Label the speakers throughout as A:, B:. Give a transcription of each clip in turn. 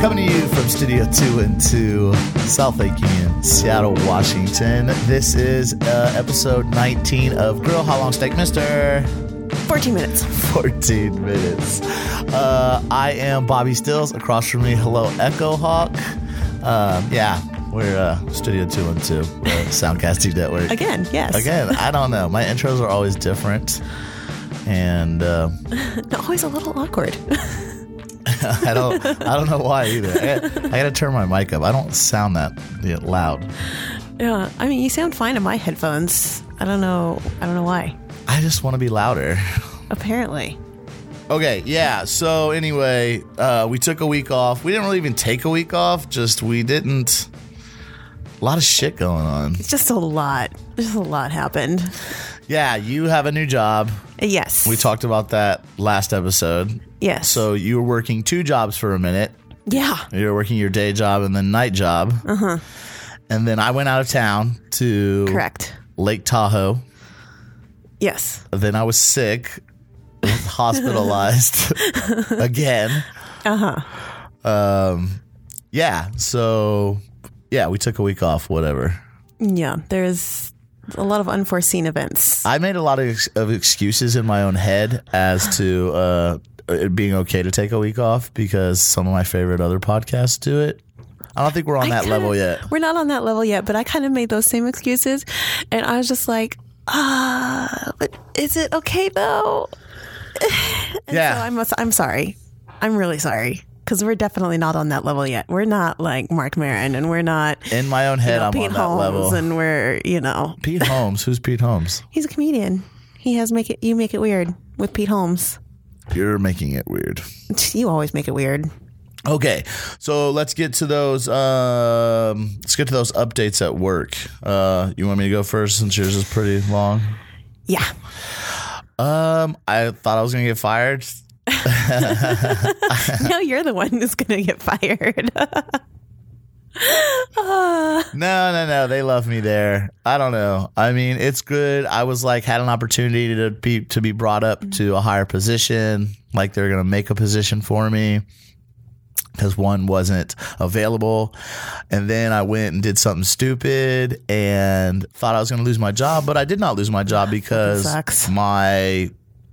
A: Coming to you from Studio 2 into South Lake Union, Seattle, Washington. This is uh, episode 19 of Grill How Long Steak Mister.
B: 14 minutes.
A: 14 minutes. Uh, I am Bobby Stills. Across from me, hello, Echo Hawk. Um, yeah, we're uh, Studio 2 and 2, the Soundcasting Network.
B: Again, yes.
A: Again, I don't know. My intros are always different. And uh,
B: Always a little awkward.
A: I don't I don't know why either. I, I gotta turn my mic up. I don't sound that loud.
B: yeah. I mean, you sound fine in my headphones. I don't know. I don't know why.
A: I just want to be louder.
B: Apparently.
A: Okay, yeah. So anyway, uh, we took a week off. We didn't really even take a week off. Just we didn't. A lot of shit going on.
B: It's just a lot. Just a lot happened.
A: Yeah, you have a new job.
B: Yes.
A: We talked about that last episode.
B: Yes.
A: So you were working two jobs for a minute.
B: yeah.
A: You were working your day job and then night job. Uh huh. And then I went out of town to
B: Correct.
A: Lake Tahoe.
B: Yes.
A: Then I was sick, hospitalized again.
B: Uh huh.
A: Um, yeah. So, yeah, we took a week off. Whatever.
B: Yeah. There's a lot of unforeseen events.
A: I made a lot of, ex- of excuses in my own head as to uh, it being okay to take a week off because some of my favorite other podcasts do it. I don't think we're on
B: I
A: that
B: kinda-
A: level yet.
B: We're not on that level yet, but I kind of made those same excuses. And I was just like, ah, but is it okay though? And
A: Yeah.
B: So I'm, I'm sorry. I'm really sorry. Because we're definitely not on that level yet. We're not like Marc Maron and we're not
A: In my own head,
B: you know,
A: I'm
B: Pete
A: on that
B: Holmes
A: level.
B: and we're, you know,
A: Pete Holmes. Who's Pete Holmes?
B: he's a comedian. He has make it, you make it weird with Pete Holmes.
A: You're making it weird.
B: You always make it weird.
A: Okay, so let's get to those. Um, let's get to those updates at work. Uh, you want me to go first since yours is pretty long?
B: Yeah.
A: Um, I thought I was gonna get fired.
B: now you're the one who's going to get fired. Ah.
A: No, no, no. They love me there. I don't know. I mean, it's good. I was like had an opportunity to be to be brought up to a higher position. Like they're gonna make a position for me because one wasn't available, and then I went and did something stupid and thought I was gonna lose my job, but I did not lose my job because my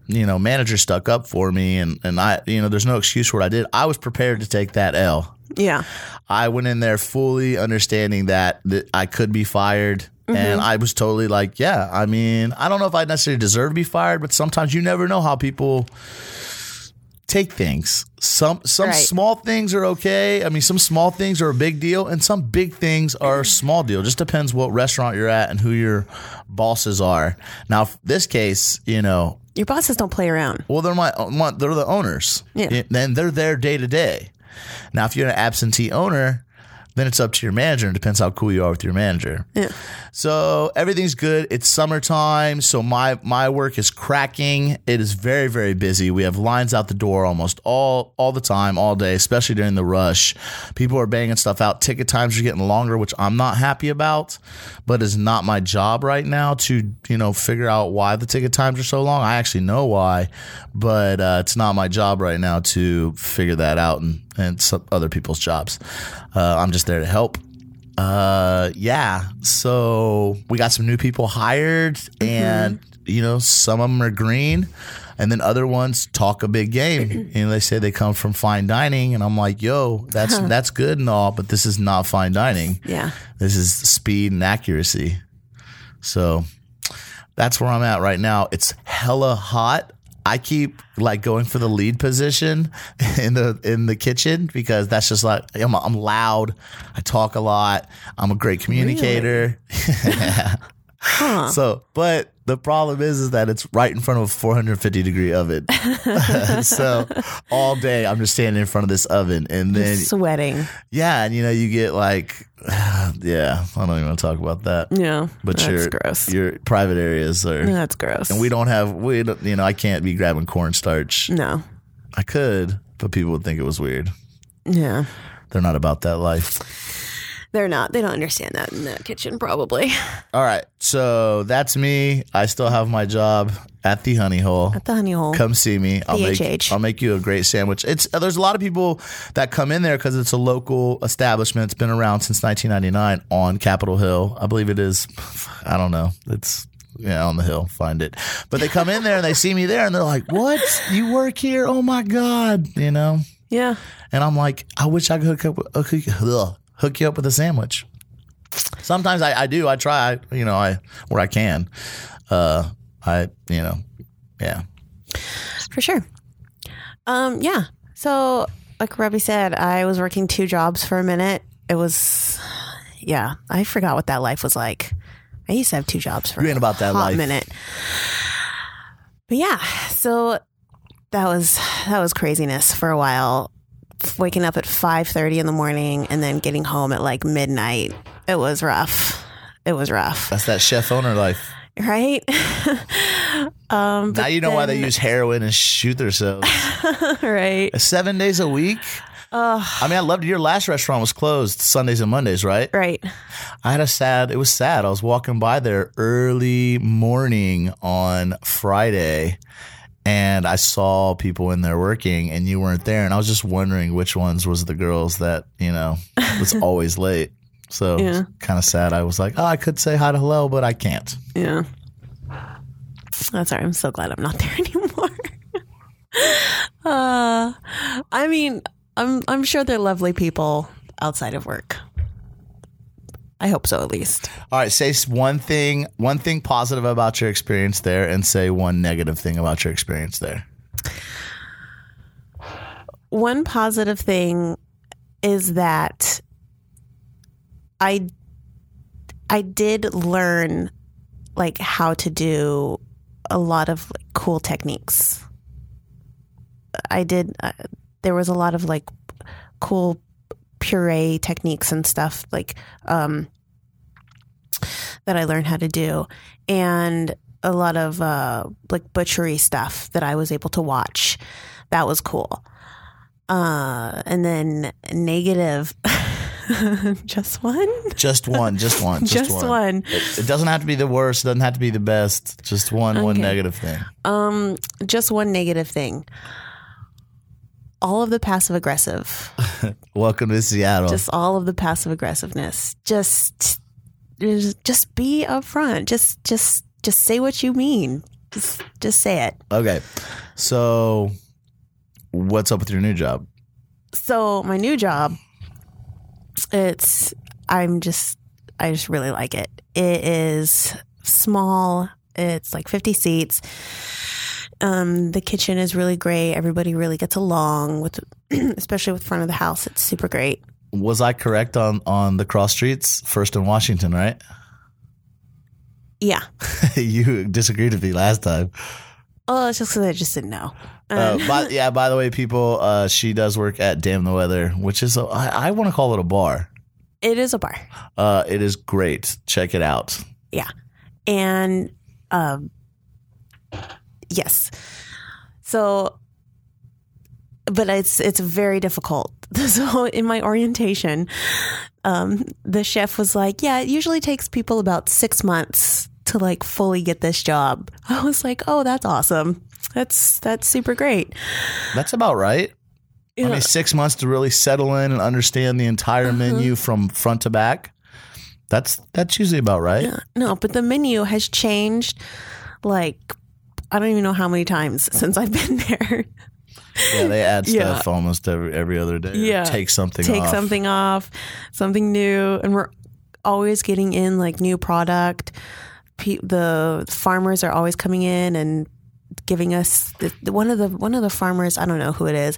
A: you know manager stuck up for me, and and I you know there's no excuse for what I did. I was prepared to take that L.
B: yeah.
A: I went in there fully understanding that, that I could be fired. Mm-hmm. And I was totally like, yeah, I mean, I don't know if I necessarily deserve to be fired, but sometimes you never know how people take things. Some some
B: Right.
A: small things are okay. I mean, some small things are a big deal, and some big things are a small deal. Just depends what restaurant you're at and who your bosses are. Now, this case, you know,
B: Your bosses don't play around.
A: well, they're my, my they're the owners.
B: Yeah.
A: Then they're there day to day. Now, if you're an absentee owner, then it's up to your manager. and depends how cool you are with your manager.
B: Yeah.
A: So everything's good. It's summertime, so my my work is cracking. It is very very busy. We have lines out the door almost all all the time, all day, especially during the rush. People are banging stuff out. Ticket times are getting longer, which I'm not happy about, but it's not my job right now to you know figure out why the ticket times are so long. I actually know why, but uh, it's not my job right now to figure that out, and and some other people's jobs. Uh, I'm just there to help. Uh, yeah. So we got some new people hired, and you know, some of them are green, and then other ones talk a big game. and they say they come from fine dining, and I'm like, yo, that's that's good and all, but this is not fine dining.
B: Yeah.
A: This is speed and accuracy. So that's where I'm at right now. It's hella hot. I keep like going for the lead position in the in the kitchen because that's just like I'm, I'm loud. I talk a lot. I'm a great communicator. So, but the problem is, is that it's right in front of a 450 degree oven. so all day I'm just standing in front of this oven, and then
B: Sweating.
A: yeah, and you know you get like, yeah, I don't even want to talk about that.
B: Yeah.
A: But
B: that's
A: your
B: gross.
A: your private areas are,
B: That's gross.
A: and we don't have we don't, you know I can't be grabbing cornstarch.
B: no.
A: I could, but people would think it was weird.
B: Yeah.
A: They're not about that life.
B: They're not. They don't understand that in the kitchen, probably.
A: All right, so that's me. I still have my job at the Honey Hole.
B: At the honey hole.
A: Come see me. I'll make I'll make you a great sandwich. It's there's a lot of people that come in there because it's a local establishment. It's been around since 1999 on Capitol Hill. I believe it is. I don't know. It's yeah on the hill. Find it. But they come in there and they see me there and they're like, "What? You work here? Oh my god!" You know.
B: Yeah.
A: And I'm like, I wish I could hook up, uh, hook, ugh, hook you up with a sandwich. Sometimes I, I do. I try. You know, I where I can. Uh, I you know, yeah.
B: For sure. Um, yeah. So, like Robbie said, I was working two jobs for a minute. It was, yeah, I forgot what that life was like. I used to have two jobs for
A: You ain't about that
B: hot
A: life.
B: minute. But yeah, so that was that was craziness for a while. Waking up at five thirty in the morning and then getting home at like midnight. It was rough. It was rough,
A: That's that chef owner life.
B: right? um,
A: Now you know why they use heroin and shoot themselves.
B: right.
A: Seven days a week. I mean, I loved it. Your last restaurant was closed Sundays and Mondays, right?
B: Right.
A: I had a sad. It was sad. I was walking by there early morning on Friday, and I saw people in there working, and you weren't there, and I was just wondering which ones was the girls that you know was always late. So
B: Yeah.
A: kind of sad. I was like, oh, I could say hi to hello, but I can't.
B: Yeah. That's all right. I'm so glad I'm not there anymore. uh, I mean, I'm I'm sure they're lovely people outside of work. I hope so, at least.
A: All right, say one thing, one thing positive about your experience there, and say one negative thing about your experience there.
B: One positive thing is that I I did learn like how to do a lot of like, cool techniques. I did uh, there was a lot of like cool puree techniques and stuff like um that I learned how to do and a lot of uh like butchery stuff that I was able to watch. That was cool. Uh and then negative just one?
A: Just one, just one, just,
B: Just
A: one.
B: one.
A: It, it doesn't have to be the worst. It doesn't have to be the best. Just one, one negative thing.
B: Um, just one negative thing. All of the passive aggressive,
A: Welcome to Seattle.
B: just all of the passive aggressiveness. Just, just, be upfront. Just, just, just say what you mean. Just, just say it.
A: okay, so what's up with your new job?
B: So my new job, it's I'm just I just really like it. It is small. It's like 50 seats. Um, the kitchen is really great. Everybody really gets along with, especially with front of the house. It's super great.
A: Was I correct on on the cross streets, First in Washington, right?
B: Yeah.
A: you disagreed with me last time.
B: Oh, it's just because I just didn't know.
A: Uh, but yeah, by the way, people, uh, she does work at Damn the Weather, which is a, I, I want to call it a bar.
B: It is a bar.
A: Uh, it is great. Check it out.
B: Yeah. And um yes. So but it's it's very difficult. So in my orientation, um the chef was like, "Yeah, it usually takes people about 6 months to like fully get this job." I was like, "Oh, that's awesome. That's that's super great."
A: That's about right. I mean, six months to really settle in and understand the entire
B: Uh-huh.
A: menu from front to back. That's that's usually about right.
B: No, but the menu has changed like I don't even know how many times since I've been there.
A: Yeah, they add
B: Yeah.
A: stuff almost every every other day.
B: Yeah.
A: take something.
B: take
A: off.
B: something off, something new, and we're always getting in like new product. Pe- the farmers are always coming in and giving us the, the- one of the one of the farmers. I don't know who it is.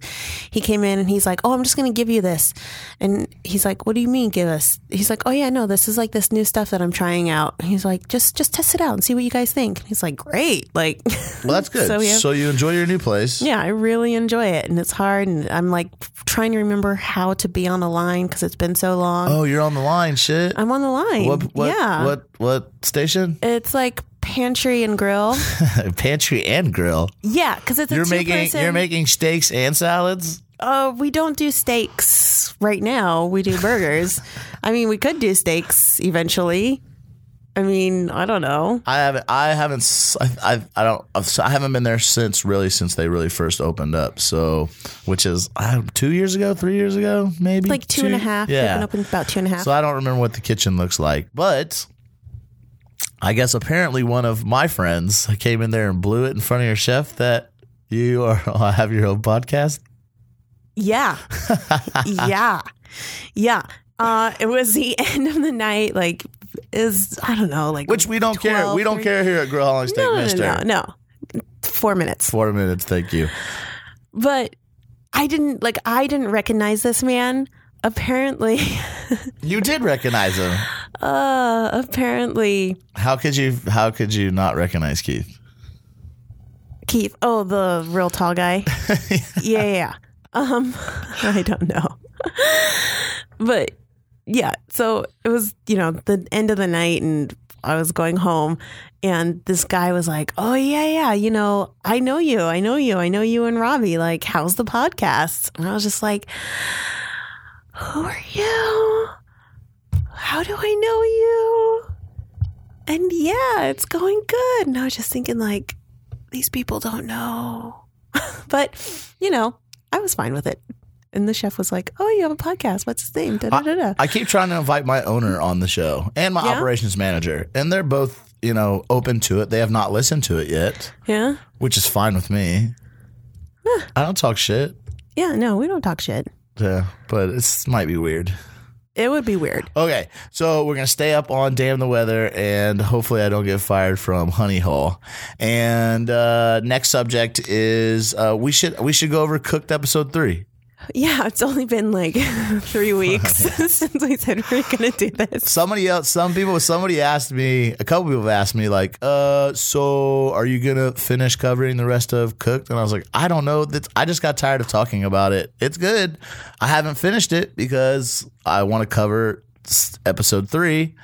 B: He came in and he's like, "Oh, I'm just going to give you this," and he's like, "What do you mean, give us?" He's like, "Oh yeah, no, this is like this new stuff that I'm trying out." He's like, "Just just test it out and see what you guys think." He's like, "Great!" Like,
A: Well, that's good.
B: So
A: So, you enjoy your new place.
B: yeah, I really enjoy it, and it's hard, and I'm like trying to remember how to be on the line because it's been so long.
A: Oh, you're on the line. Shit.
B: I'm on the line.
A: what, what,
B: yeah.
A: What what station?
B: It's like pantry and grill.
A: Pantry and grill.
B: yeah, because it's
A: You're
B: two
A: making
B: person.
A: you're making steaks and salads.
B: Uh, we don't do steaks. right now we do burgers. I mean, we could do steaks eventually. I mean, I don't know.
A: I haven't. I haven't. I, I, I don't. I haven't been there since really since they really first opened up. So, which is uh, two years ago, three years ago, maybe
B: Like two and a half.
A: Yeah.
B: been open about two and a half.
A: So I don't remember what the kitchen looks like, but I guess apparently one of my friends came in there and blew it in front of your chef that you are have your own podcast.
B: Yeah. yeah. Yeah. Uh, it was the end of the night. Like, is I don't know, like
A: Which we don't care.
B: 12,
A: We don't
B: 13
A: care here at Grill Holling Steak
B: No, no,
A: Mister.
B: no, no, no. Four minutes.
A: Four minutes, thank you.
B: But I didn't like. I didn't recognize this man. Apparently,
A: You did recognize him.
B: uh, apparently
A: How could you? How could you not recognize Keith?
B: Keith. Oh, the real tall guy. yeah, yeah, yeah. Um, I don't know, but yeah. So it was, you know, the end of the night, and I was going home, and this guy was like, "Oh yeah, yeah, you know, I know you, I know you, I know you and Robbie. Like, how's the podcast?" And I was just like, "Who are you? How do I know you?" And yeah, it's going good. And I was just thinking, like, these people don't know. but, you know, I was fine with it. And the chef was like, Oh, you have a podcast. What's his name? Da, da, da.
A: I keep trying to invite my owner on the show and my
B: Yeah?
A: operations manager, and they're both, you know, open to it. They have not listened to it yet,
B: Yeah.
A: which is fine with me. I don't talk shit.
B: Yeah. No, we don't talk shit.
A: Yeah, but it might be weird.
B: It would be weird.
A: Okay, so we're gonna stay up on damn the weather, and hopefully I don't get fired from Honey Hole. And uh, next subject is uh, we should we should go over cooked episode three.
B: Yeah. It's only been like three weeks since we said we are going to do this.
A: Somebody else, some people, somebody asked me, a couple people have asked me, like, uh, so are you gonna finish covering the rest of cooked? And I was like, I don't know. That's I just got tired of talking about it. It's good. I haven't finished it because I want to cover episode three.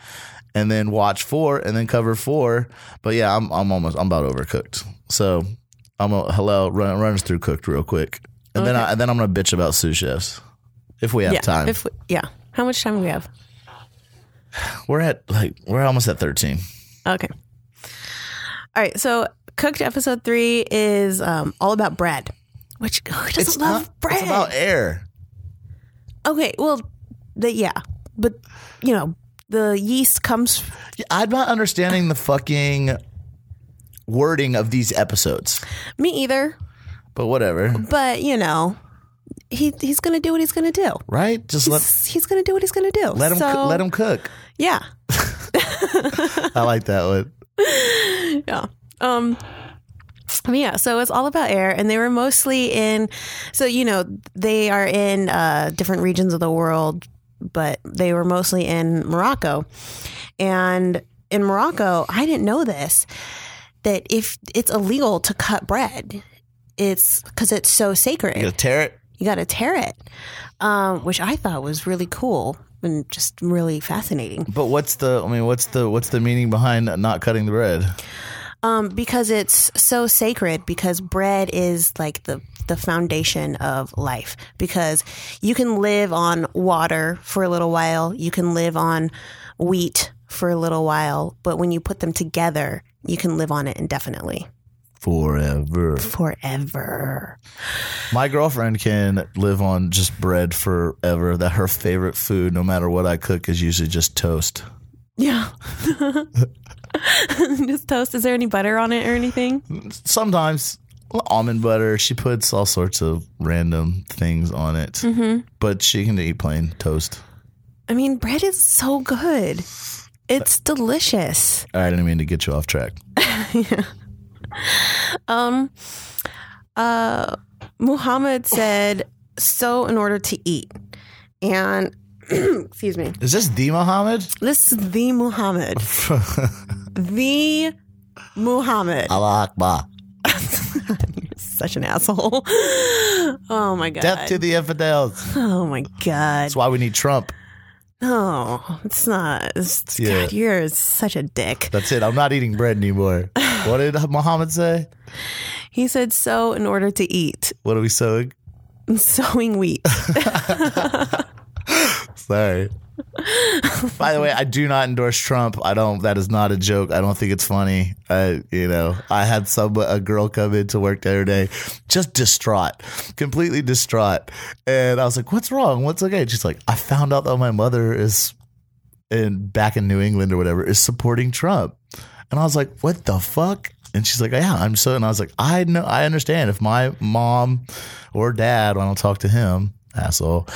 A: and then watch four and then cover four. But yeah, I'm I'm almost I'm about overcooked. So I'm a hello run run us through cooked real quick, and then I, and then I'm gonna bitch about sous chefs if we have
B: yeah.
A: time.
B: If we, yeah. How much time do we have?
A: we're at like we're almost at 13.
B: Okay. All right. So, cooked episode three is um, all about bread. Which who doesn't
A: It's
B: love
A: not.
B: bread?
A: It's about air.
B: okay. Well, the, yeah, but you know the yeast comes.
A: Yeah, I'm not understanding the fucking wording of these episodes,
B: Me either.
A: But whatever.
B: But you know, he he's gonna do what he's gonna do.
A: Right? Just let
B: He's, he's gonna do what he's gonna do.
A: let him
B: So,
A: coo- let him cook.
B: Yeah.
A: I like that one.
B: yeah. Um yeah, so it's all about air and they were mostly in so you know, they are in uh different regions of the world, but they were mostly in Morocco. And in Morocco, I didn't know this that if it's illegal to cut bread, it's cuz it's so sacred.
A: You gotta tear it?
B: You got to tear it. Um which I thought was really cool and just really fascinating.
A: But what's the? I mean, what's the what's the meaning behind not cutting the bread?
B: Um, because it's so sacred. Because bread is like the the foundation of life. Because you can live on water for a little while. You can live on wheat for a little while. But when you put them together, you can live on it indefinitely,
A: Forever.
B: forever.
A: My girlfriend can live on just bread forever. That her favorite food, no matter what I cook, is usually just toast.
B: Yeah. Just toast. Is there any butter on it or anything?
A: Sometimes almond butter. She puts all sorts of random things on it,
B: Mm-hmm.
A: but she can eat plain toast.
B: I mean, bread is so good. It's delicious.
A: I didn't mean to get you off track.
B: Um, uh, Muhammad said, "So in order to eat," and excuse me,
A: Is this the Muhammad?
B: this is the Muhammad, the Muhammad.
A: Allah Akbar.
B: You're such an asshole. Oh my god.
A: Death to the infidels.
B: oh my god.
A: That's why we need Trump.
B: No, it's not. It's,
A: Yeah.
B: God, you're such a dick.
A: That's it. I'm not eating bread anymore. What did Muhammad say?
B: He said, sow in order to eat,
A: What are we sowing?
B: sowing wheat."
A: Sorry. By the way, I do not endorse Trump. I don't. That is not a joke. I don't think it's funny. I, you know, I had some a girl come in to work the other day, just distraught, completely distraught, and I was like, "What's wrong? What's okay?" And she's like, "I found out that my mother is in back in New England or whatever is supporting Trump," and I was like, "What the fuck?" And she's like, "Yeah, I'm so." And I was like, "I know. I understand if my mom or dad when I talk to him, asshole."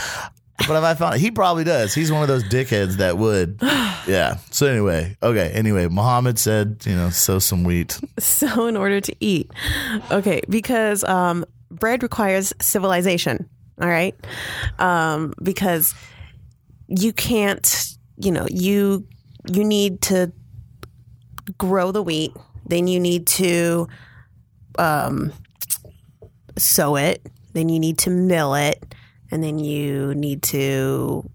A: But if I found he probably does. He's one of those dickheads that would. Yeah. So anyway, okay. Anyway, Muhammad said, you know, sow some wheat.
B: So in order to eat, okay, because um, bread requires civilization. All right, um, because you can't, you know, you you need to grow the wheat. Then you need to um, sow it. Then you need to mill it, and then you need to.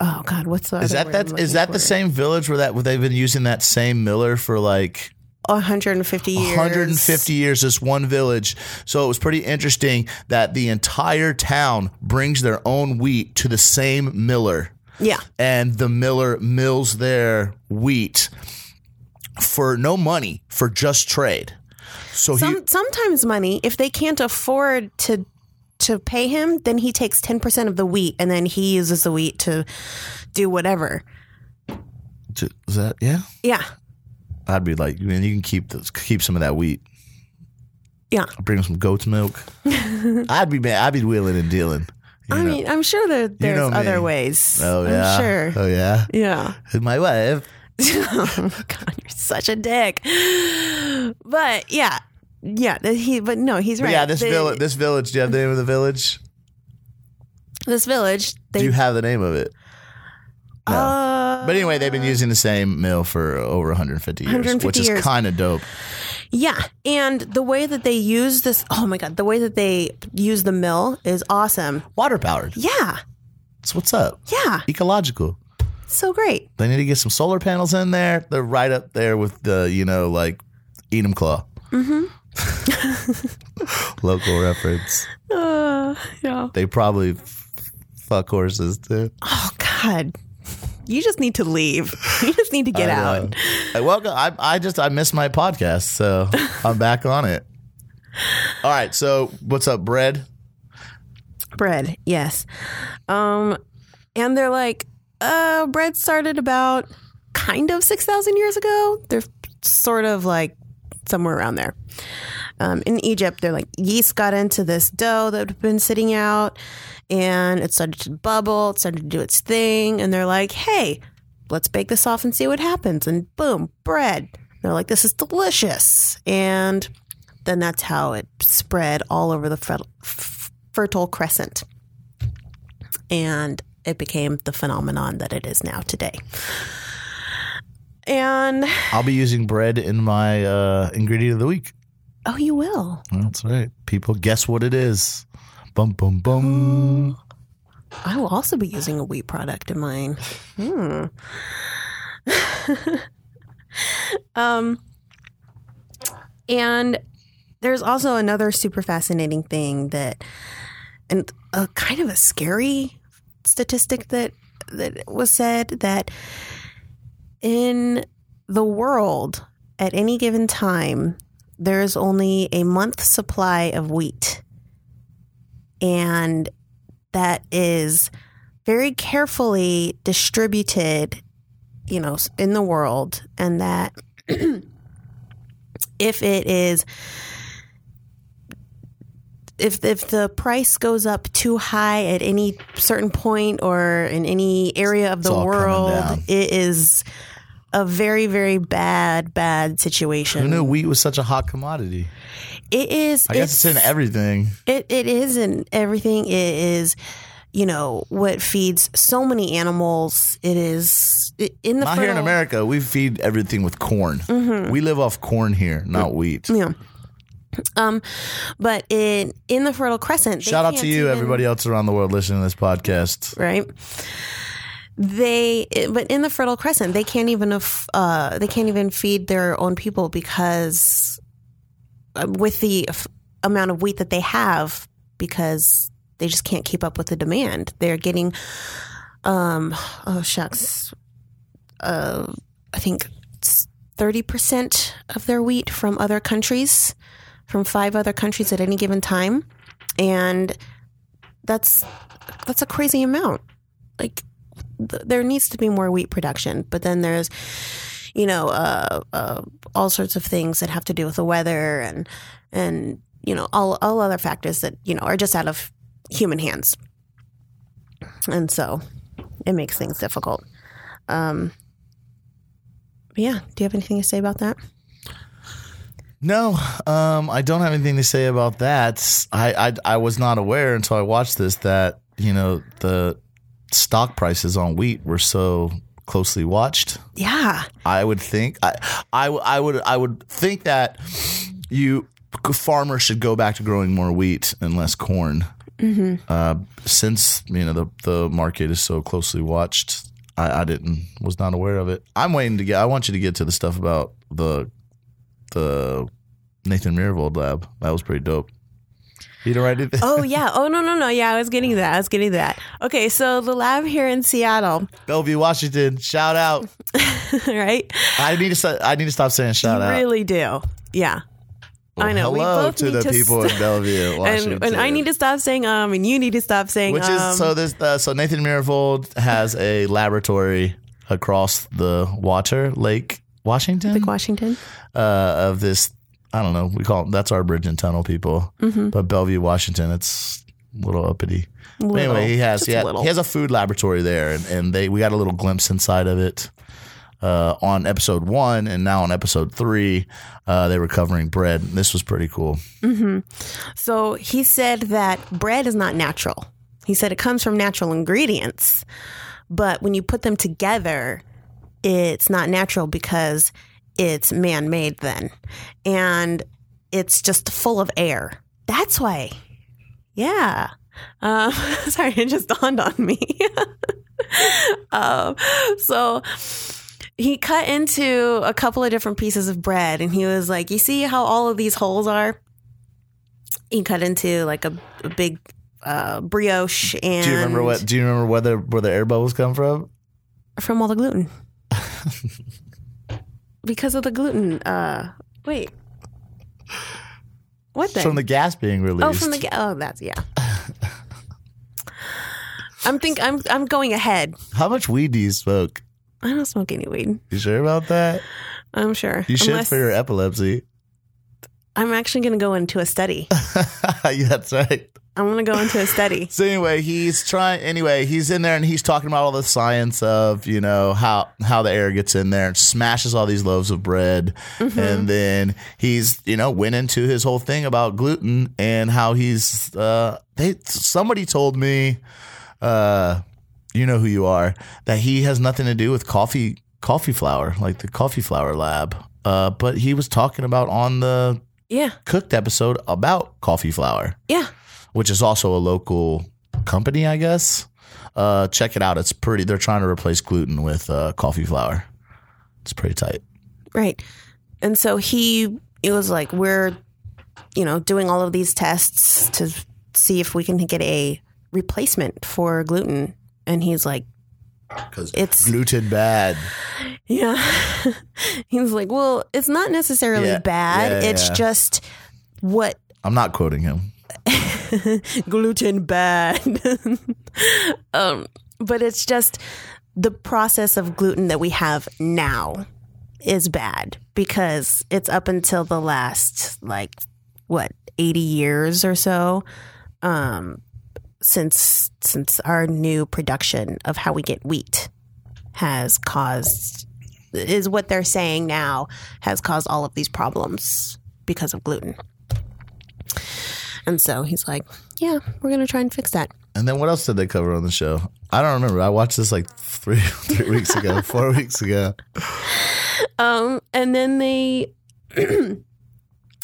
B: Oh God, what's the
A: Is
B: other
A: that that is that the same village where that where they've been using that same miller for like
B: 150 years?
A: 150 years this one village so it was pretty interesting that the entire town brings their own wheat to the same miller
B: Yeah.
A: and the miller mills their wheat for no money for just trade so he
B: Some, sometimes money, if they can't afford to to pay him, then he takes 10% of the wheat and then he uses the wheat to do whatever.
A: is that yeah
B: Yeah.
A: i'd be like man you can keep this, keep some of that wheat
B: Yeah.
A: I'll bring him some goat's milk i'd be man i'd be wheeling and dealing you
B: I
A: know.
B: mean, I'm sure that there's
A: know
B: other ways.
A: oh yeah
B: I'm sure.
A: oh yeah
B: Yeah.
A: my wife
B: oh god, you're such a dick. But yeah, yeah. He, but no, he's
A: But
B: right.
A: yeah, this village. This village. Do you have the name of the village?
B: this village. They,
A: do you have the name of it? No.
B: uh,
A: but anyway, they've been using the same mill for over 150 years,
B: 150
A: which is kind of dope.
B: Yeah, and the way that they use this, oh my god, the way that they use the mill is awesome.
A: Water powered.
B: Yeah,
A: That's what's up.
B: yeah,
A: Ecological.
B: So great.
A: They need to get some solar panels in there. They're right up there with the, you know, like Enumclaw. Mm-hmm. Local reference.
B: Uh, yeah.
A: They probably f- fuck horses too.
B: Oh God, you just need to leave. You just need to get
A: I
B: out.
A: know. Hey, welcome. I, I just I missed my podcast, so I'm back on it. All right. So what's up, bread?
B: Bread, yes. Um, and they're like, uh, bread started about kind of six thousand years ago. They're sort of like somewhere around there. Um, in Egypt, they're like yeast got into this dough that had been sitting out, and it started to bubble. It started to do its thing, and they're like, "Hey, let's bake this off and see what happens." And boom, bread. They're like, "This is delicious," and then that's how it spread all over the fer- Fertile Crescent, and it became the phenomenon that it is now today. And
A: I'll be using bread in my uh, ingredient of the week.
B: oh, you will.
A: That's right. People guess what it is. Bum bum bum.
B: I will also be using a wheat product in mine. Hmm. um, and there's also another super fascinating thing that, and a kind of a scary statistic that that was said that in the world at any given time there is only a month supply of wheat. And that is very carefully distributed, you know, in the world, and that if it is if if the price goes up too high at any certain point or in any area of the world, it is a very very bad bad situation.
A: Who knew wheat was such a hot commodity?
B: It is.
A: I guess it's in everything.
B: It it is in everything. It is, you know, what feeds so many animals. It is it, in the
A: Not here in America. We feed everything with corn. Mm-hmm. We live off corn here, not mm. wheat.
B: Yeah. Um, but in in the Fertile Crescent, they
A: Shout out to you,
B: even-
A: everybody else around the world listening to this podcast.
B: right? They, but in the Fertile Crescent, they can't even uh, they can't even feed their own people because uh, with the f- amount of wheat that they have, because they just can't keep up with the demand. They're getting um, oh shucks, uh, I think thirty percent of their wheat from other countries, from five other countries at any given time, and that's that's a crazy amount. Like th- there needs to be more wheat production, but then there's you know uh, uh, all sorts of things that have to do with the weather and and you know all all other factors that you know are just out of human hands, and so it makes things difficult. Um, yeah, do you have anything to say about that?
A: No, um, I don't have anything to say about that. I, I I was not aware until I watched this that you know the stock prices on wheat were so closely watched.
B: Yeah,
A: I would think I, I, I would I would think that you farmers should go back to growing more wheat and less corn. Uh, since you know the the market is so closely watched, I, I didn't was not aware of it. I'm waiting to get. I want you to get to the stuff about the the Nathan Myhrvold lab. That was pretty dope. You know, right?
B: Oh yeah. Oh no no no. Yeah, I was getting that. I was getting that. Okay, so the lab here in Seattle,
A: Bellevue, Washington. Shout out.
B: right?
A: I need to. st- I need to stop saying shout out.
B: Really do. Yeah.
A: Well,
B: I know. We
A: Hello to the people
B: st-
A: in Bellevue, Washington.
B: And, and I need to stop saying um, and you need to stop saying
A: Which
B: um.
A: is so this uh, so Nathan Myhrvold has a laboratory across the water lake Washington
B: like Washington.
A: uh, of this I don't know we call it, that's our bridge and tunnel people
B: Mm-hmm.
A: but Bellevue Washington it's a little uppity
B: Little.
A: anyway he has he, he has a food laboratory there and, and they we got a little glimpse inside of it uh, on episode one and now on episode three uh, they were covering bread this was pretty cool
B: So he said that bread is not natural. He said it comes from natural ingredients, but when you put them together, it's not natural because it's man made then. And it's just full of air. That's why. Yeah. Um, sorry, it just dawned on me. um, so he cut into a couple of different pieces of bread and he was like, You see how all of these holes are? he cut into like a, a big uh, brioche and
A: do you remember what do you remember where the where the air bubbles come from
B: from all the gluten because of the gluten uh wait what then
A: from the gas being released
B: oh from the ga- oh that's yeah i'm think i'm i'm going ahead
A: How much weed do you smoke?
B: i don't smoke any weed
A: You sure about that?
B: i'm sure
A: You should
B: Unless-
A: for your epilepsy.
B: i'm actually going to go into a study
A: yeah, that's right.
B: I'm going to go into a study.
A: So anyway, he's trying. Anyway, he's in there and he's talking about all the science of you know how how the air gets in there and smashes all these loaves of bread, and then he's you know went into his whole thing about gluten and how he's uh they somebody told me uh you know who you are that he has nothing to do with coffee coffee flour like the coffee flour lab. Uh but he was talking about on the
B: yeah.
A: cooked episode about coffee flour.
B: Yeah
A: which is also a local company, I guess. Uh, check it out. It's pretty. They're trying to replace gluten with uh, coffee flour. It's pretty tight.
B: Right. And so he it was like we're you know doing all of these tests to see if we can get a replacement for gluten and he's like
A: Because
B: It's-
A: gluten bad.
B: yeah he's like well it's not necessarily
A: Yeah.
B: bad
A: Yeah,
B: it's
A: yeah.
B: just what
A: I'm not quoting him.
B: gluten bad. Um but it's just the process of gluten that we have now is bad because it's up until the last like what 80 years or so um since since our new production of how we get wheat has caused is what they're saying now has caused all of these problems because of gluten and so he's like yeah we're gonna try and fix that
A: And then what else did they cover on the show? I don't remember. I watched this like three three weeks ago, four weeks ago.
B: Um, and then they,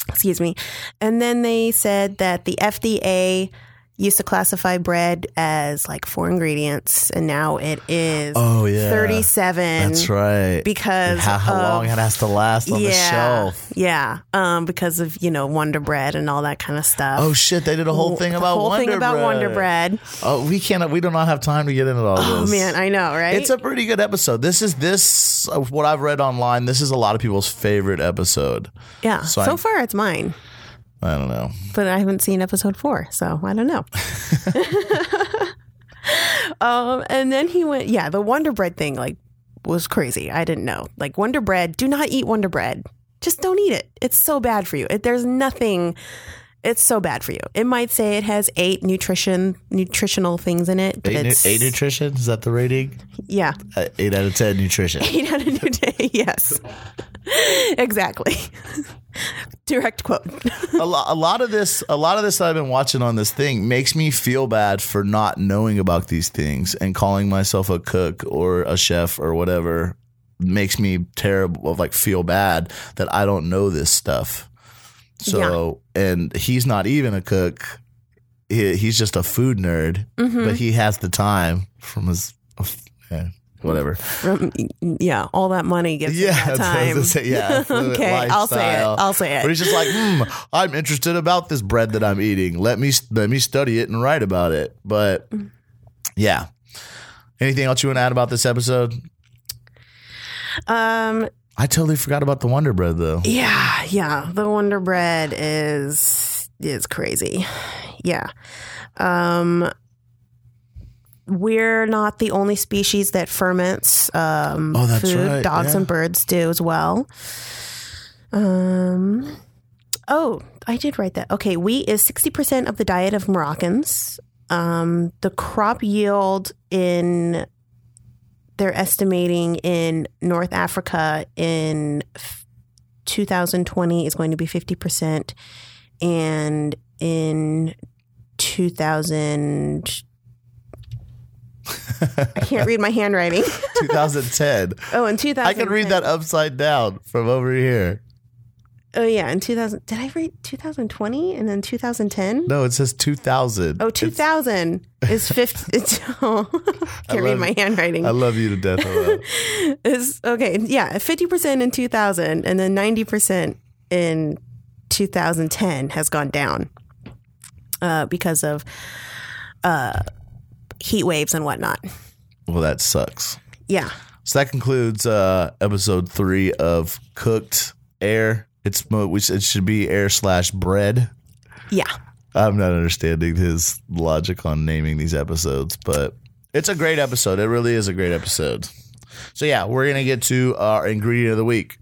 B: excuse me, and then they said that the FDA used to classify bread as like four ingredients, and now it is
A: Oh yeah,
B: 37.
A: That's right.
B: Because
A: how, how
B: of-
A: long it has to last on
B: yeah,
A: the shelf.
B: Yeah, um, because of you know Wonder Bread and all that kind of stuff.
A: Oh shit! They did a whole thing about
B: whole
A: Wonder
B: thing about
A: Bread.
B: Wonder Bread.
A: Oh, we can't. We do not have time to get into all
B: Oh
A: this.
B: Oh man, I know, right?
A: It's a pretty good episode. This is this what I've read online. This is a lot of people's favorite episode.
B: yeah.
A: so
B: So,
A: I-
B: far, it's mine,
A: I don't know.
B: but I haven't seen episode four, so I don't know. um, and then he went, yeah, the Wonder Bread thing like was crazy. I didn't know. Like Wonder Bread, do not eat Wonder Bread. Just don't eat it. It's so bad for you. It, there's nothing. It's so bad for you. It might say it has eight nutrition nutritional things in it, but
A: Eight,
B: it's
A: eight nutrition is that the rating?
B: yeah,
A: Uh, eight out of ten nutrition.
B: eight out of new day. Yes, exactly. Direct quote.
A: a, lo- a lot of this, a lot of this that I've been watching on this thing makes me feel bad for not knowing about these things and calling myself a cook or a chef or whatever makes me terrible. Like feel bad that I don't know this stuff. So, and he's not even a cook. He, he's just a food nerd,
B: Mm-hmm.
A: but he has the time from his, yeah, whatever.
B: From, yeah, all that money gets
A: Yeah,
B: yeah, that
A: that's what I was
B: time.
A: say, yeah,
B: okay, I'll say it. I'll say it.
A: But he's just like, hmm, I'm interested about this bread that I'm eating. Let me let me study it and write about it. But yeah. Anything else you want to add about this episode?
B: Um,
A: I totally forgot about the Wonder Bread though.
B: yeah, yeah, the Wonder Bread is is crazy. Yeah. Um, we're not the only species that ferments um,
A: Oh, that's
B: food.
A: right,
B: Dogs
A: yeah.
B: and birds do as well. Um, oh, I did write that. Okay, wheat is sixty percent of the diet of Moroccans. Um, the crop yield in they're estimating in North Africa in 2020 is going to be 50% and in 2000 I can't read my handwriting.
A: 2010.
B: Oh, in 2000
A: I can read that upside down from over here.
B: Oh yeah, in 2000 Did I read 2020 and then 2010?
A: No, it says 2000.
B: Oh,
A: It's-
B: 2000 is 50 it's, oh, can't read my handwriting.
A: I love you to death.
B: Is okay. Yeah, fifty percent in two thousand, and then ninety percent in two thousand ten has gone down uh, because of uh, heat waves and whatnot.
A: well, that sucks.
B: Yeah,
A: So that concludes uh, episode three of Cooked Air. It's it should be air slash bread.
B: yeah,
A: I'm not understanding his logic on naming these episodes, but it's a great episode. It really is a great episode. So yeah, we're gonna get to our ingredient of the week.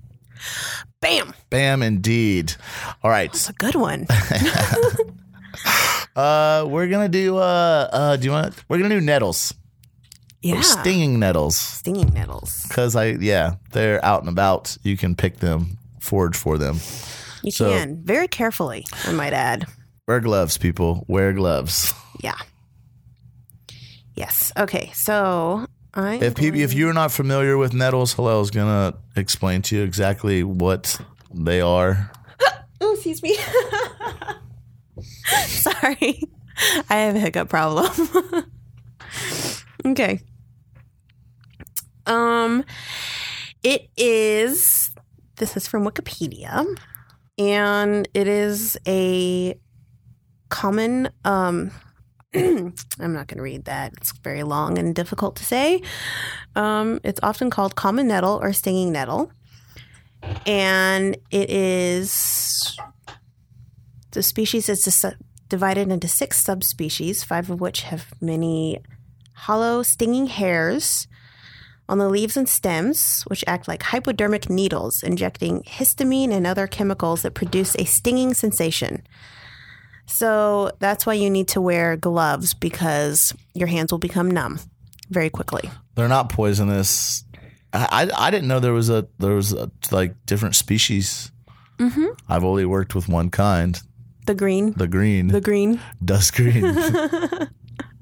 B: bam,
A: Bam, indeed. All right,
B: it's a good one.
A: uh, we're gonna do. Uh, uh, do you want? We're gonna do nettles,
B: Yeah,
A: stinging nettles,
B: stinging nettles.
A: because I yeah, they're out and about. You can pick them, forage for them.
B: You
A: So-
B: can very carefully. I might add.
A: Wear gloves, people. Wear gloves.
B: Yeah. Yes. Okay. So I.
A: If people, if you're not familiar with nettles, hello is gonna explain to you exactly what they are.
B: Oh, excuse me. Sorry. I have a hiccup problem. okay. Um it is this is from Wikipedia and it is a common um I'm not going to read that. It's very long and difficult to say. Um, it's often called common nettle or stinging nettle. And it is the species is dis- divided into six subspecies, five of which have many hollow stinging hairs on the leaves and stems, which act like hypodermic needles, injecting histamine and other chemicals that produce a stinging sensation. So that's why you need to wear gloves because your hands will become numb very quickly.
A: They're not poisonous. I, I, I didn't know there was a there was a, like different species.
B: Mm-hmm.
A: I've only worked with one kind,
B: The green,
A: the green,
B: the green.
A: dust green.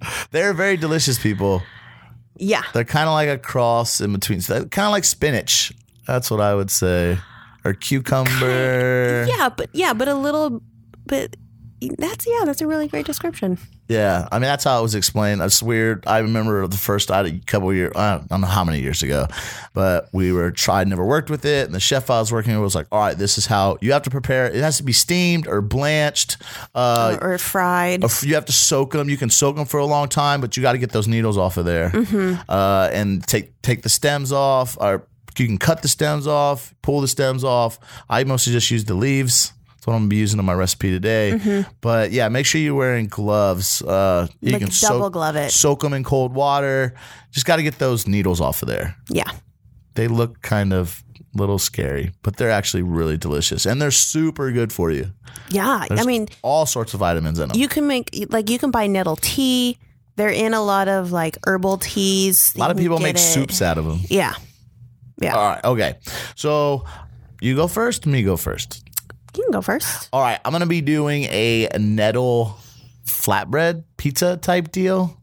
A: They're very delicious people.
B: Yeah.
A: They're kind of like a cross in between. Kind of like spinach. That's what I would say. Or cucumber.
B: Yeah, but yeah, but a little bit that's yeah, that's a really great description.
A: Yeah, I mean that's how it was explained. That's weird. I remember the first I a couple of years, I don't know how many years ago, but we were tried, never worked with it, and the chef I was working with was like, "All right, this is how you have to prepare. It has to be steamed or blanched. Uh,
B: or fried.
A: Or you have to soak them. You can soak them for a long time, but you got to get those needles off of there, uh, and take take the stems off. Or you can cut the stems off, pull the stems off. I mostly just use the leaves. That's what I'm gonna be using in my recipe today. But yeah, make sure you're wearing gloves. Uh, you
B: Like
A: can
B: double
A: soak,
B: glove it.
A: soak them in cold water. Just got to get those needles off of there.
B: yeah.
A: They look kind of little scary, but they're actually really delicious and they're super good for you.
B: Yeah. I mean,
A: All sorts of vitamins in them.
B: you can make like you can buy nettle tea. They're in a lot of like herbal teas.
A: a lot of people make soups out of them.
B: Yeah. Yeah.
A: All right. Okay. So you go first, me go first.
B: You can go first.
A: All right. I'm going to be doing a nettle flatbread pizza type deal.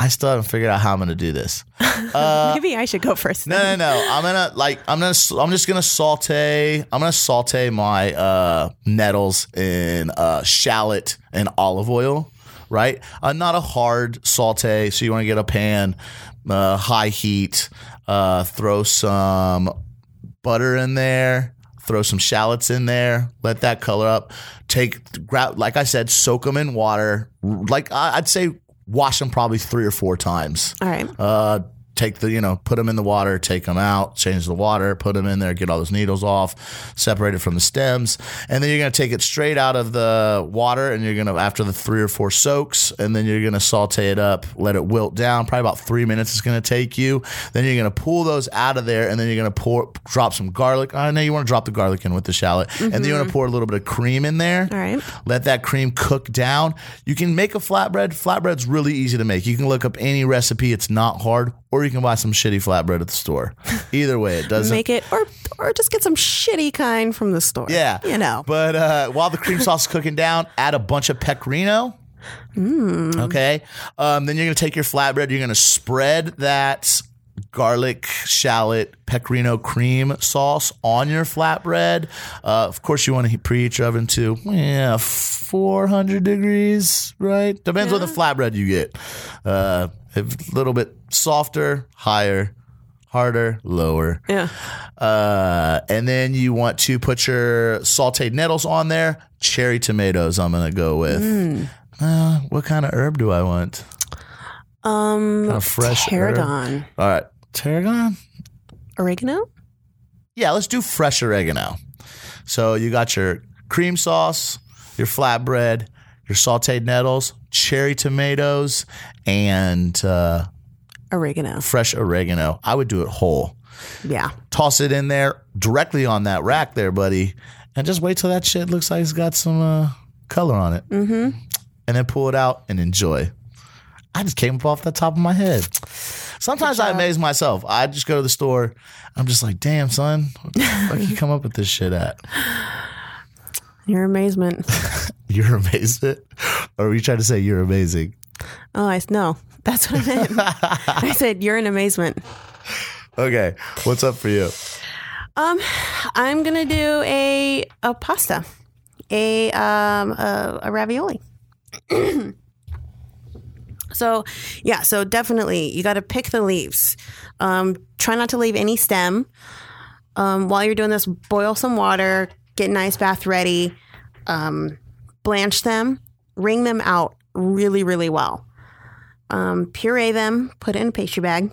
A: I still haven't figured out how I'm going to do this.
B: Maybe I should go first.
A: No, no, no. I'm gonna like I'm gonna I'm just gonna saute. I'm gonna saute my uh, nettles in uh, shallot and olive oil. Right, uh, not a hard saute. So you want to get a pan, uh, high heat. Uh, throw some butter in there. Throw some shallots in there. Let that color up. Take grab like I said, soak them in water. Like I'd say, wash them probably three or four times
B: All right.
A: uh, take the you know put them in the water take them out change the water put them in there get all those needles off separate it from the stems and then you're going to take it straight out of the water and you're going to after the three or four soaks and then you're going to saute it up let it wilt down probably about three minutes it's going to take you then you're going to pull those out of there and then you're going to pour drop some garlic i know you want to drop the garlic in with the shallot and then you want to mm-hmm. pour a little bit of cream in there
B: All right.
A: let that cream cook down. You can make a flatbread. Flatbread's really easy to make. You can look up any recipe. It's not hard. Or you can buy some shitty flatbread at the store. Either way, it doesn't.
B: Make it or or just get some shitty kind from the store.
A: yeah.
B: You know.
A: But uh, while the cream sauce is cooking down, add a bunch of pecorino. Okay. Um, then you're going to take your flatbread. You're going to spread that garlic, shallot, pecorino cream sauce on your flatbread. Uh, of course, you want to preheat your oven to yeah 400 degrees, right? Depends on the flatbread you get. Uh, a little bit softer, higher, harder, lower.
B: Yeah.
A: Uh, and then you want to put your sauteed nettles on there. Cherry tomatoes, I'm going to go with. Uh, what kind of herb do I want?
B: Um
A: Kind of fresh herb.
B: tarragon.
A: All right. Tarragon?
B: Oregano?
A: Yeah, let's do fresh oregano. So you got your cream sauce, your flatbread, your sauteed nettles, cherry tomatoes, and uh,
B: Oregano.
A: fresh oregano. I would do it whole.
B: Yeah.
A: toss it in there directly on that rack there, buddy, and just wait till that shit looks like it's got some uh, color on it. Mm-hmm. And then pull it out and enjoy. I just came up off the top of my head. Sometimes I amaze myself. I just go to the store. I'm just like, damn, son, where you come up with this shit at?
B: Your amazement.
A: your amazement? Or are you trying to say you're amazing?
B: Oh, I no. That's what I meant. I said you're in amazement.
A: Okay. What's up for you?
B: Um, I'm gonna do a a pasta, a um a, a ravioli. so yeah, so definitely you got to pick the leaves. Um, try not to leave any stem. Um, while you're doing this, boil some water, get an ice bath ready, um, blanch them, wring them out really really well. Um, puree them, put it in a pastry bag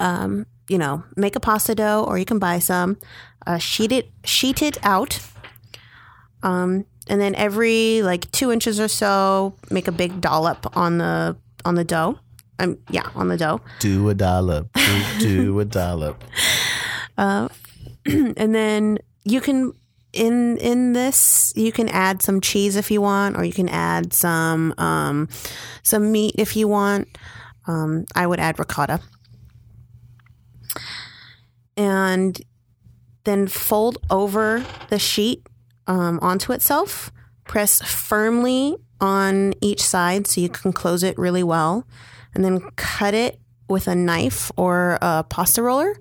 B: um, you know, make a pasta dough or you can buy some. Uh, sheet it, sheet it out. Um, and then every like two inches or so, make a big dollop on the on the dough. Um, yeah, on the dough.
A: Do a dollop. Do, do a dollop.
B: and then you can in in this you can add some cheese if you want, or you can add some um, some meat if you want. Um, I would add ricotta, and then fold over the sheet um, onto itself. Press firmly on each side so you can close it really well, and then cut it with a knife or a pasta roller.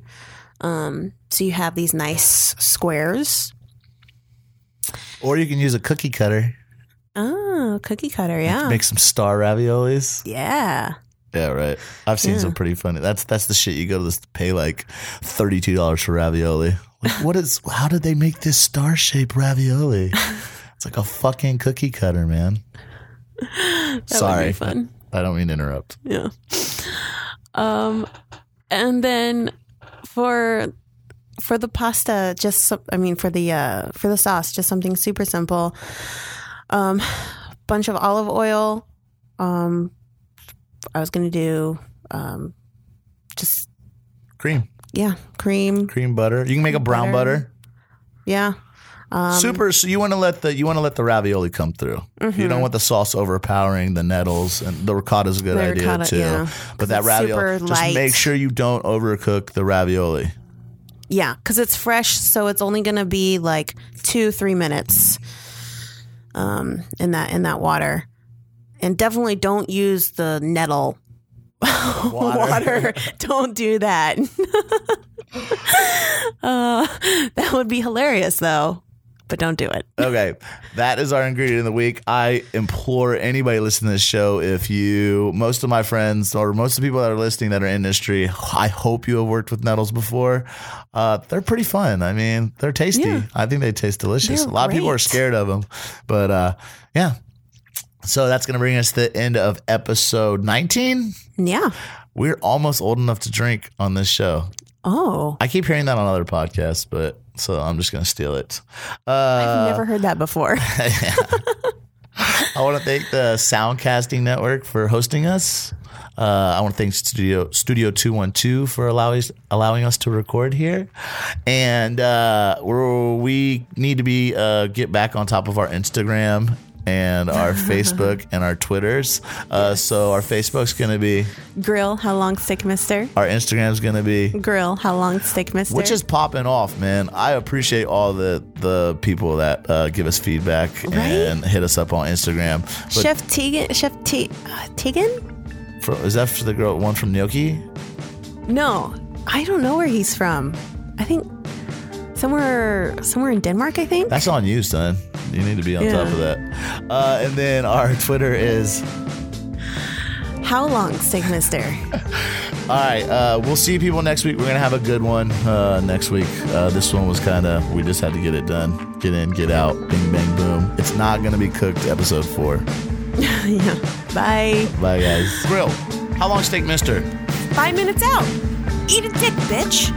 B: Um, so you have these nice squares.
A: Or you can use a cookie cutter.
B: Oh, cookie cutter. Yeah.
A: Make some star raviolis.
B: yeah.
A: Yeah, right. I've seen
B: Yeah.
A: some pretty funny. That's that's the shit you go to this pay like thirty two dollars for ravioli. Like, what is? How did they make this star shaped ravioli? It's like a fucking cookie cutter, man.
B: That
A: Sorry,
B: fun.
A: I don't mean to interrupt.
B: Yeah. Um, and then for for the pasta, just some- I mean for the uh for the sauce, just something super simple. Um, bunch of olive oil. Um, I was gonna do um, just
A: Cream,
B: yeah, cream.
A: cream butter. You can make a brown
B: Butter.
A: butter.
B: Yeah. Um,
A: Super. So you want to let the you want to let the ravioli come through. You don't want the sauce overpowering the nettles, and the ricotta is a good
B: The
A: idea
B: ricotta,
A: too.
B: yeah.
A: But that ravioli, just
B: light.
A: make sure you don't overcook the ravioli.
B: Yeah, because it's fresh, so it's only gonna be like two, three minutes um, in that in that water. And definitely don't use the nettle water. don't do that. uh, that would be hilarious, though. But don't do it.
A: Okay, that is our ingredient of the week. I implore anybody listening to this show, if you, most of my friends or most of the people that are listening that are in industry, I hope you have worked with nettles before. Uh, they're pretty fun. I mean, they're tasty.
B: Yeah.
A: I think they taste delicious.
B: They're
A: a lot of people are scared of them, but uh, yeah. So that's going to bring us to the end of episode 19.
B: Yeah.
A: We're almost old enough to drink on this show.
B: Oh,
A: I keep hearing that on other podcasts, but so I'm just going to steal it. Uh,
B: I've never heard that before.
A: I want to thank the Soundcasting Network for hosting us. Uh, I want to thank Studio Studio Two One Two for allowing allowing us to record here, and uh, we're, we need to be uh, get back on top of our Instagram and our Facebook and our Twitters. Uh, So our Facebook's going to be,
B: Grill, how long Stick Mister?
A: our Instagram's going to be.
B: Grill, how long Stick Mister?
A: Which is popping off, man. I appreciate all the the people that uh, give us feedback and hit us up on Instagram. But
B: Chef Tegan. Chef T. Uh, Tegan?
A: For, is that for the girl one from Gnocchi?
B: No, I don't know where he's from. I think somewhere somewhere in Denmark. I think.
A: That's on you, son. You need to be on top of that. Uh, and then our Twitter is
B: How long, steak, Mister?
A: all right. Uh, we'll see you people next week. We're gonna have a good one uh, next week. Uh, this one was kind of we just had to get it done, get in, get out, bing bang boom. It's not gonna be cooked. Episode four.
B: yeah. Bye.
A: Bye guys. Grill. How long steak, Mister?
B: Five minutes out. Eat a dick, bitch.